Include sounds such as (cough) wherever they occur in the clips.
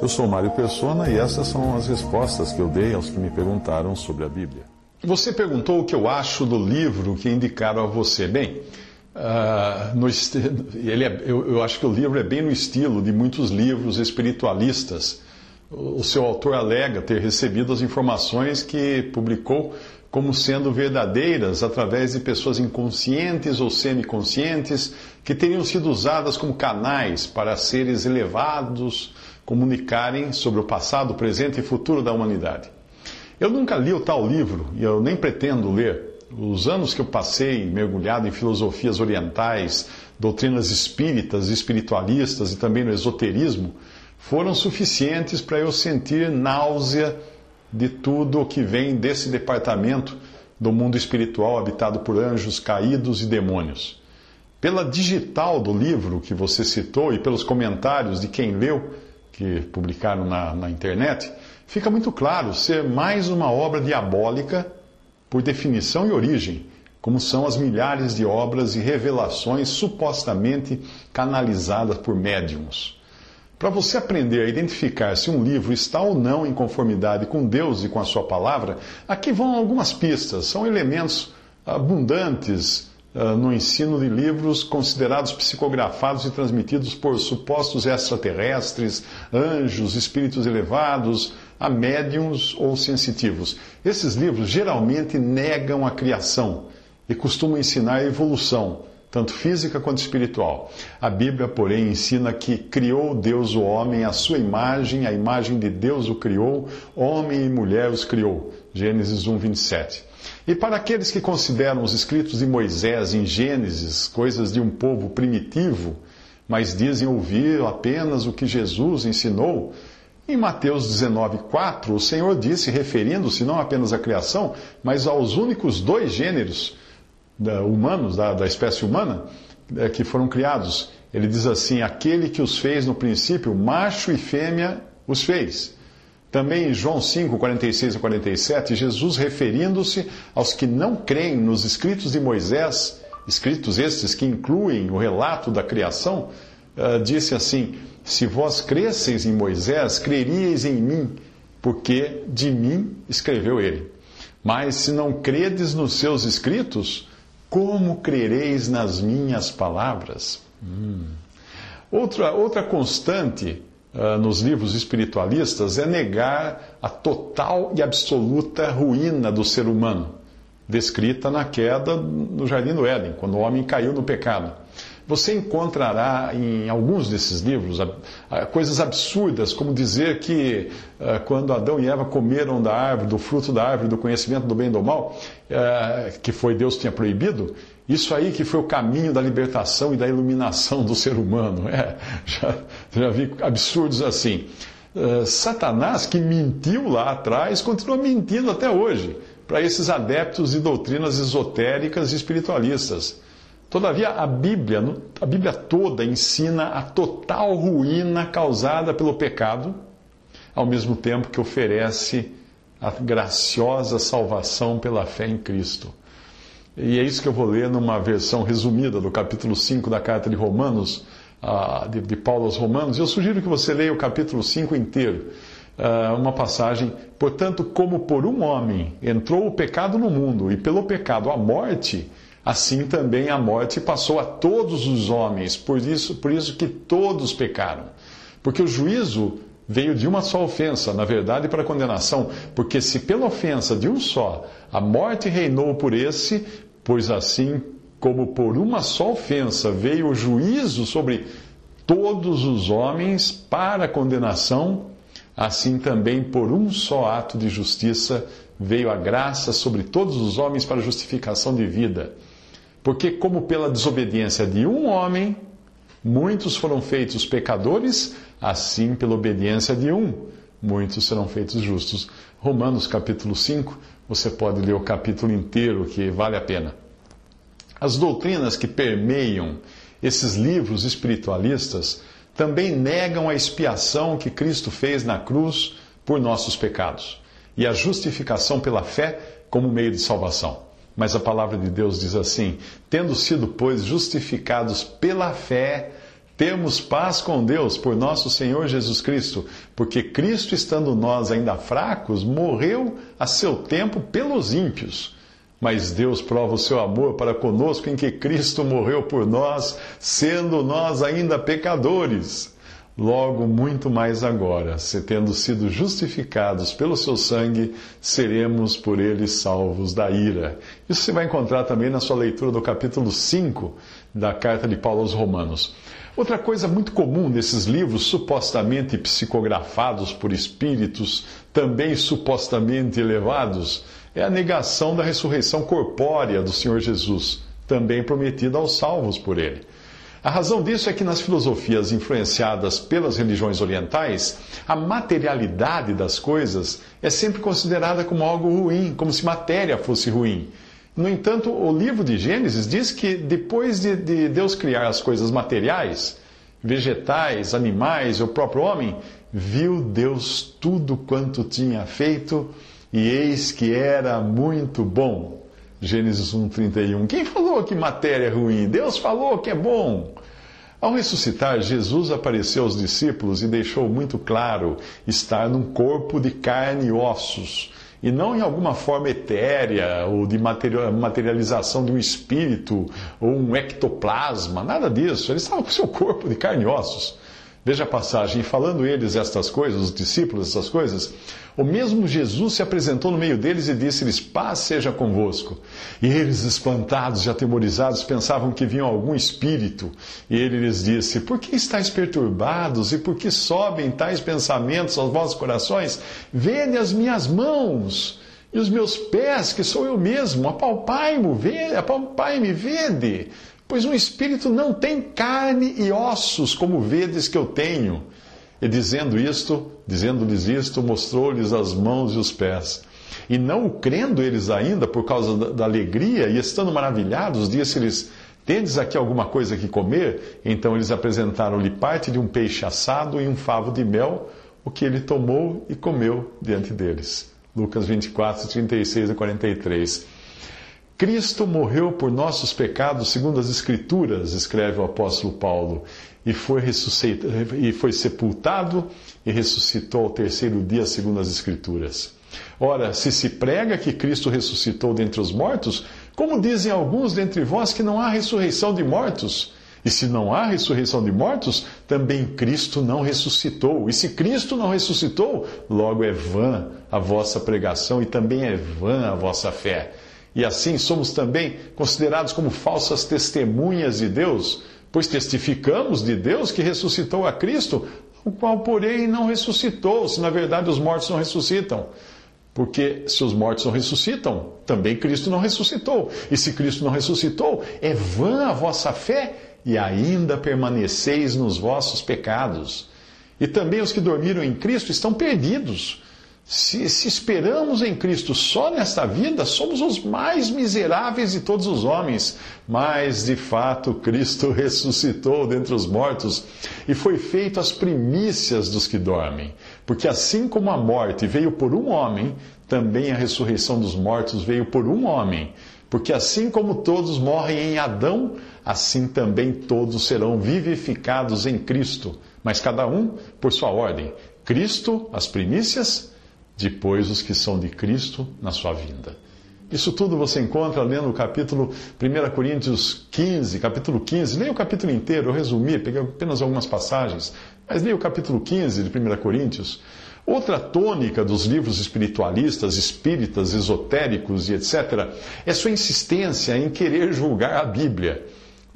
Eu sou Mário Persona e essas são as respostas que eu dei aos que me perguntaram sobre a Bíblia. Você perguntou o que eu acho do livro que indicaram a você. Bem, uh, ele é, eu, eu acho que o livro é bem no estilo de muitos livros espiritualistas. O seu autor alega ter recebido as informações que publicou como sendo verdadeiras através de pessoas inconscientes ou semiconscientes que teriam sido usadas como canais para seres elevados comunicarem sobre o passado, presente e futuro da humanidade. Eu nunca li o tal livro e eu nem pretendo ler. Os anos que eu passei mergulhado em filosofias orientais, doutrinas espíritas, espiritualistas e também no esoterismo foram suficientes para eu sentir náusea de tudo o que vem desse departamento do mundo espiritual habitado por anjos caídos e demônios. Pela digital do livro que você citou e pelos comentários de quem leu, que publicaram na, na internet, fica muito claro ser mais uma obra diabólica por definição e origem, como são as milhares de obras e revelações supostamente canalizadas por médiums. Para você aprender a identificar se um livro está ou não em conformidade com Deus e com a sua palavra, aqui vão algumas pistas. São elementos abundantes uh, no ensino de livros considerados psicografados e transmitidos por supostos extraterrestres, anjos, espíritos elevados, a médiums ou sensitivos. Esses livros geralmente negam a criação e costumam ensinar a evolução tanto física quanto espiritual. A Bíblia, porém, ensina que criou Deus o homem à sua imagem, a imagem de Deus o criou, homem e mulher os criou. Gênesis 1, 27. E para aqueles que consideram os escritos de Moisés em Gênesis coisas de um povo primitivo, mas dizem ouvir apenas o que Jesus ensinou, em Mateus 19, 4, o Senhor disse, referindo-se não apenas à criação, mas aos únicos dois gêneros da, humanos, da, da espécie humana, é, que foram criados. Ele diz assim: aquele que os fez no princípio, macho e fêmea os fez. Também em João 5, 46 a 47, Jesus referindo-se aos que não creem nos escritos de Moisés, escritos estes que incluem o relato da criação, uh, disse assim: Se vós cresceis em Moisés, creríeis em mim, porque de mim escreveu ele. Mas se não credes nos seus escritos, como crereis nas minhas palavras? Hum. Outra, outra constante uh, nos livros espiritualistas é negar a total e absoluta ruína do ser humano, descrita na queda no Jardim do Éden, quando o homem caiu no pecado. Você encontrará em alguns desses livros coisas absurdas, como dizer que ah, quando Adão e Eva comeram da árvore, do fruto da árvore do conhecimento do bem e do mal, ah, que foi Deus tinha proibido, isso aí que foi o caminho da libertação e da iluminação do ser humano. É, (laughs) já, já vi absurdos assim. Satanás, que mentiu lá atrás, continua mentindo até hoje para esses adeptos de doutrinas esotéricas e espiritualistas. Todavia, a Bíblia, a Bíblia toda ensina a total ruína causada pelo pecado, ao mesmo tempo que oferece a graciosa salvação pela fé em Cristo. E é isso que eu vou ler numa versão resumida do capítulo 5 da carta de Romanos, de, Paulo aos Romanos. Eu sugiro que você leia o capítulo 5 inteiro. Ah, uma passagem, portanto, como por um homem entrou o pecado no mundo, e pelo pecado a morte, assim também a morte passou a todos os homens, por isso, por isso que todos pecaram. Porque o juízo veio de uma só ofensa, na verdade, para condenação. Porque se pela ofensa de um só a morte reinou por esse, pois assim como por uma só ofensa veio o juízo sobre todos os homens para condenação, assim também por um só ato de justiça veio a graça sobre todos os homens para justificação de vida. Porque, como pela desobediência de um homem, muitos foram feitos pecadores, assim pela obediência de um, muitos serão feitos justos. Romanos capítulo 5, você pode ler o capítulo inteiro, que vale a pena. As doutrinas que permeiam esses livros espiritualistas também negam a expiação que Cristo fez na cruz por nossos pecados e a justificação pela fé como meio de salvação. Mas a palavra de Deus diz assim: tendo sido, pois, justificados pela fé, Temos paz com Deus por nosso Senhor Jesus Cristo, porque Cristo, estando nós ainda fracos, morreu a seu tempo pelos ímpios. Mas Deus prova o seu amor para conosco em que Cristo morreu por nós, sendo nós ainda pecadores. Logo, muito mais agora, se tendo sido justificados pelo seu sangue, seremos por ele salvos da ira. Isso você vai encontrar também na sua leitura do capítulo 5 da carta de Paulo aos Romanos. Outra coisa muito comum nesses livros supostamente psicografados por espíritos, também supostamente elevados, é a negação da ressurreição corpórea do Senhor Jesus, também prometida aos salvos por ele. A razão disso é que nas filosofias influenciadas pelas religiões orientais, a materialidade das coisas é sempre considerada como algo ruim, como se matéria fosse ruim. No entanto, o livro de Gênesis diz que depois de, de Deus criar as coisas materiais, vegetais, animais o próprio homem, viu Deus tudo quanto tinha feito e eis que era muito bom. Gênesis 1:31. Quem falou que matéria é ruim? Deus falou que é bom. Ao ressuscitar, Jesus apareceu aos discípulos e deixou muito claro estar num corpo de carne e ossos e não em alguma forma etérea ou de materialização de um espírito ou um ectoplasma, nada disso. Ele estava com seu corpo de carne e ossos. Veja a passagem, falando eles estas coisas, os discípulos estas coisas, o mesmo Jesus se apresentou no meio deles e disse-lhes: Paz seja convosco. E eles, espantados e atemorizados, pensavam que vinham algum espírito. E ele lhes disse: Por que estáis perturbados e por que sobem tais pensamentos aos vossos corações? Vede as minhas mãos e os meus pés, que sou eu mesmo. Apalpai-me, apalpai-me, vede. Pois um espírito não tem carne e ossos, como vedes que eu tenho. E dizendo isto, dizendo-lhes isto, mostrou-lhes as mãos e os pés. E não o crendo eles ainda, por causa da alegria, e estando maravilhados, disse-lhes: Tendes aqui alguma coisa que comer? Então eles apresentaram-lhe parte de um peixe assado e um favo de mel, o que ele tomou e comeu diante deles. Lucas 24, 36 a 43. Cristo morreu por nossos pecados, segundo as Escrituras, escreve o apóstolo Paulo, e foi, e foi sepultado e ressuscitou ao terceiro dia, segundo as Escrituras. Ora, se se prega que Cristo ressuscitou dentre os mortos, como dizem alguns dentre vós que não há ressurreição de mortos? E se não há ressurreição de mortos, também Cristo não ressuscitou. E se Cristo não ressuscitou, logo é vã a vossa pregação e também é vã a vossa fé. E assim somos também considerados como falsas testemunhas de Deus Pois testificamos de Deus que ressuscitou a Cristo, o qual, porém, não ressuscitou, se na verdade os mortos não ressuscitam. Porque se os mortos não ressuscitam, também Cristo não ressuscitou. E se Cristo não ressuscitou, é vã a vossa fé e ainda permaneceis nos vossos pecados. E também os que dormiram em Cristo estão perdidos. Se, se, esperamos em Cristo só nesta vida, somos os mais miseráveis de todos os homens. Mas, de fato, Cristo (laughs) ressuscitou dentre os mortos e foi feito as primícias dos que dormem. Porque assim como a morte veio por um homem, também a ressurreição dos mortos veio por um homem. Porque assim como todos morrem em Adão, assim também todos serão vivificados em Cristo. Mas cada um por sua ordem. Cristo, as primícias depois os que são de Cristo na sua vinda. Isso tudo você encontra lendo o capítulo 1 Coríntios 15, capítulo 15. Leia o capítulo inteiro, eu resumi, peguei apenas algumas passagens, mas leia o capítulo 15 de 1 Coríntios. Outra tônica dos livros espiritualistas, espíritas, esotéricos e etc., é sua insistência em querer julgar a Bíblia.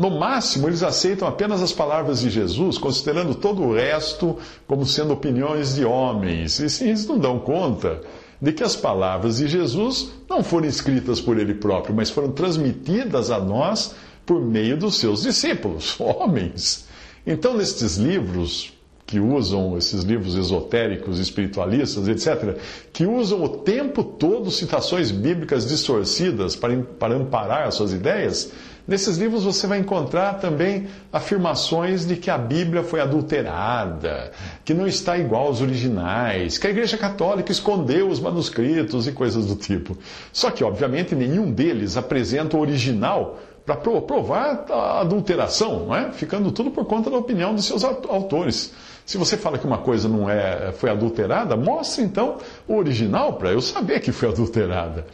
No máximo, eles aceitam apenas as palavras de Jesus, considerando todo o resto como sendo opiniões de homens. E eles não dão conta de que as palavras de Jesus não foram escritas por ele próprio, mas foram transmitidas a nós por meio dos seus discípulos, (laughs) homens. Então, nestes livros, que usam esses livros esotéricos, espiritualistas, etc., que usam o tempo todo citações bíblicas distorcidas para, para amparar as suas ideias, Nesses livros você vai encontrar também afirmações de que a Bíblia foi adulterada, que não está igual aos originais, que a Igreja Católica escondeu os manuscritos e coisas do tipo. Só que, obviamente, nenhum deles apresenta o original para provar a adulteração, não é? ficando tudo por conta da opinião de seus autores. Se você fala que uma coisa não é, foi adulterada, mostre então o original para eu saber que foi adulterada.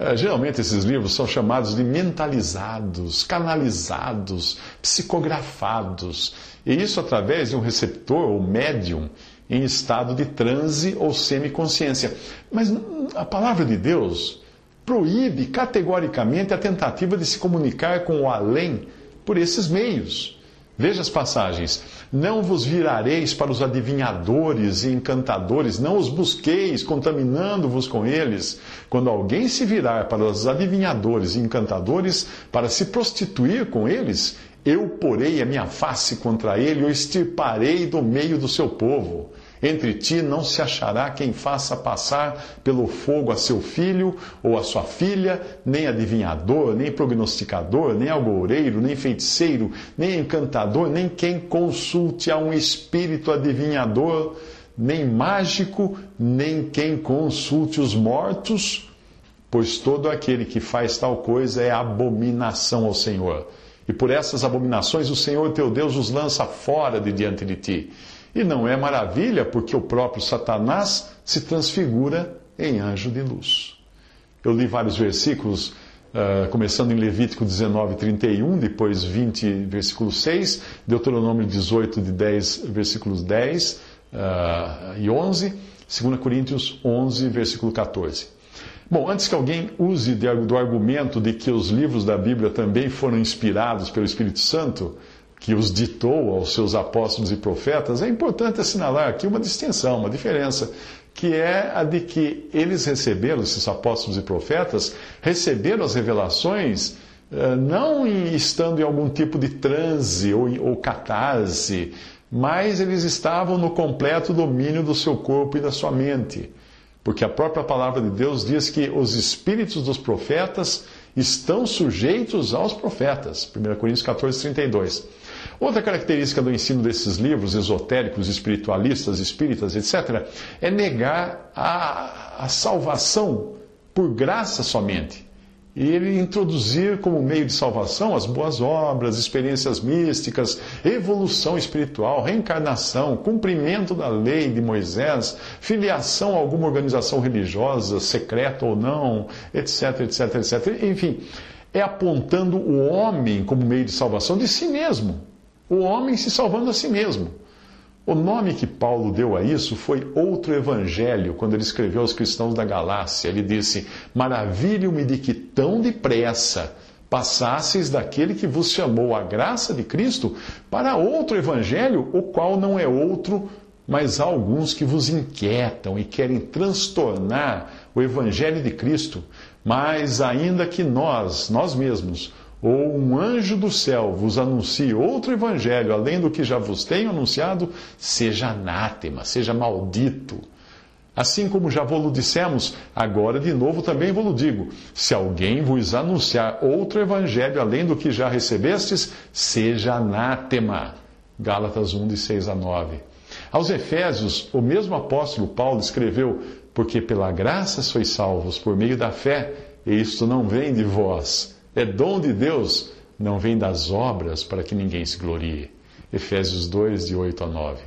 É, geralmente esses livros são chamados de mentalizados, canalizados, psicografados, e isso através de um receptor ou médium em estado de transe ou semiconsciência. Mas a palavra de Deus proíbe categoricamente a tentativa de se comunicar com o além por esses meios. Veja as passagens. Não vos virareis para os adivinhadores e encantadores, não os busqueis, contaminando-vos com eles. Quando alguém se virar para os adivinhadores e encantadores para se prostituir com eles, eu porei a minha face contra ele o extirparei do meio do seu povo. Entre ti não se achará quem faça passar pelo fogo a seu filho ou a sua filha, nem adivinhador, nem prognosticador, nem agoureiro, nem feiticeiro, nem encantador, nem quem consulte a um espírito adivinhador, nem mágico, nem quem consulte os mortos, pois todo aquele que faz tal coisa é abominação ao Senhor. E por essas abominações o Senhor teu Deus os lança fora de diante de ti. E não é maravilha, porque o próprio Satanás se transfigura em anjo de luz. Eu li vários versículos, uh, começando em Levítico 19, 31, depois 20, versículo 6, Deuteronômio 18, de 10, versículos 10 uh, ah, e 11, 2 Coríntios 11, versículo 14. Bom, antes que alguém use do argumento de que os livros da Bíblia também foram inspirados pelo Espírito Santo, que os ditou aos seus apóstolos e profetas, é importante assinalar aqui uma distinção, uma diferença, que é a de que eles receberam, esses apóstolos e profetas, receberam as revelações eh, não estando em algum tipo de transe ou, ou catarse, mas eles estavam no completo domínio do seu corpo e da sua mente. Porque a própria palavra de Deus diz que os espíritos dos profetas estão sujeitos aos profetas. 1 Coríntios 14, 32. Outra característica do ensino desses livros esotéricos, espiritualistas, espíritas, etc., é negar a, a salvação por graça somente. E ele introduzir como meio de salvação as boas obras, experiências místicas, evolução espiritual, reencarnação, cumprimento da lei de Moisés, filiação a alguma organização religiosa, secreta ou não, etc, etc, etc. Enfim, é apontando o homem como meio de salvação de si mesmo o homem se salvando a si mesmo. O nome que Paulo deu a isso foi outro evangelho, quando ele escreveu aos cristãos da Galácia. Ele disse: Maravilho-me de que tão depressa passasseis daquele que vos chamou a graça de Cristo para outro evangelho, o qual não é outro, mas há alguns que vos inquietam e querem transtornar o evangelho de Cristo. Mas ainda que nós, nós mesmos, ou um anjo do céu vos anuncie outro evangelho além do que já vos tenho anunciado, seja anátema, seja maldito. Assim como já vos dissemos, agora de novo também vos digo: se alguém vos anunciar outro evangelho além do que já recebestes, seja anátema. Gálatas 1, de 6 a 9. Aos Efésios, o mesmo apóstolo Paulo escreveu: Porque pela graça sois salvos por meio da fé, e isto não vem de vós é dom de Deus, não vem das obras para que ninguém se glorie. Efésios 2, de 8 a 9.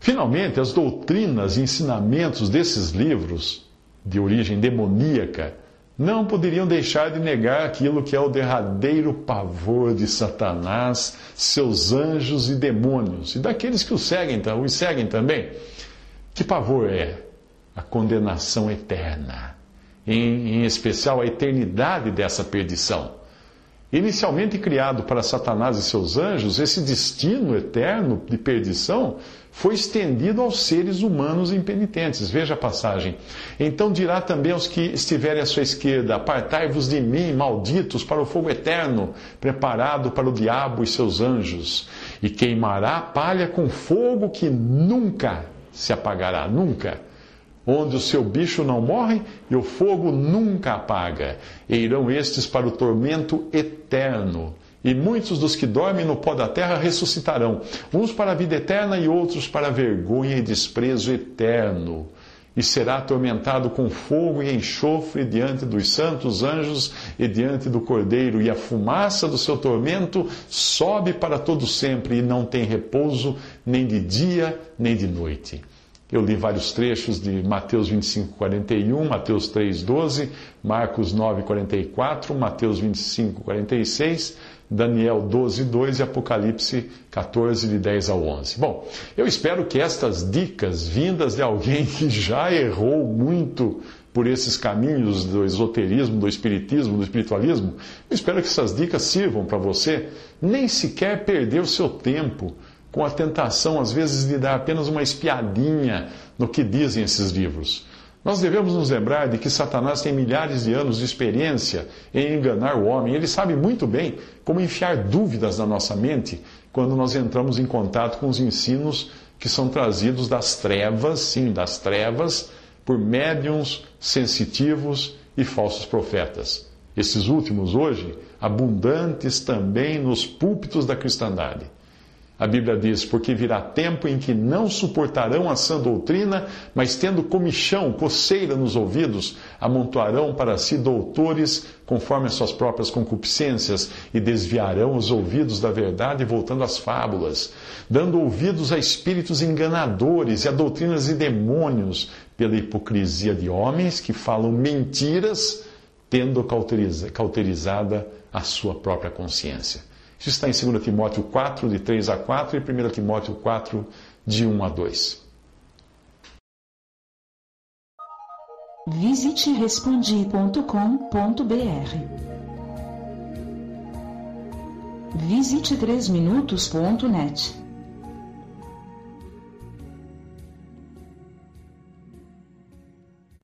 Finalmente, as doutrinas e ensinamentos desses livros, de origem demoníaca, não poderiam deixar de negar aquilo que é o derradeiro pavor de Satanás, seus anjos e demônios, e daqueles que o seguem, os seguem também. Que pavor é? A condenação eterna em, em especial a eternidade dessa perdição. Inicialmente criado para Satanás e seus anjos, esse destino eterno de perdição foi estendido aos seres humanos impenitentes. Veja a passagem. Então dirá também aos que estiverem à sua esquerda: Apartai-vos de mim, malditos, para o fogo eterno, preparado para o diabo e seus anjos, e queimará palha com fogo que nunca se apagará nunca onde o seu bicho não morre e o fogo nunca apaga, e irão estes para o tormento eterno. E muitos dos que dormem no pó da terra ressuscitarão, uns para a vida eterna e outros para a vergonha e desprezo eterno. e será atormentado com fogo e enxofre diante dos santos anjos e diante do Cordeiro, e a fumaça do seu tormento sobe para todo sempre e não tem repouso nem de dia nem de noite. Eu li vários trechos de Mateus 25, 41, Mateus 3, 12, Marcos 9, 44, Mateus 25, 46, Daniel 12, 2 e Apocalipse 14, de 10 ao 11. Bom, eu espero que estas dicas vindas de alguém que já errou muito por esses caminhos do esoterismo, do espiritismo, do espiritualismo, eu espero que essas dicas sirvam para você nem sequer perder o seu tempo com a tentação, às vezes, de dar apenas uma espiadinha no que dizem esses livros. Nós devemos nos lembrar de que Satanás tem milhares de anos de experiência em enganar o homem. Ele sabe muito bem como enfiar dúvidas na nossa mente quando nós entramos em contato com os ensinos que são trazidos das trevas, sim, das trevas, por médiums sensitivos e falsos profetas. Esses últimos hoje, abundantes também nos púlpitos da cristandade. A Bíblia diz: Porque virá tempo em que não suportarão a sã doutrina, mas tendo comichão, coceira nos ouvidos, amontoarão para si doutores conforme as suas próprias concupiscências e desviarão os ouvidos da verdade, voltando às fábulas, dando ouvidos a espíritos enganadores e a doutrinas de demônios, pela hipocrisia de homens que falam mentiras, tendo cauterizada a sua própria consciência. Isso está em 2 Timóteo 4, de 3 a 4, e 1 Timóteo 4, de 1 a 2. Visite respondi.com.br. Visite 3minutos.net.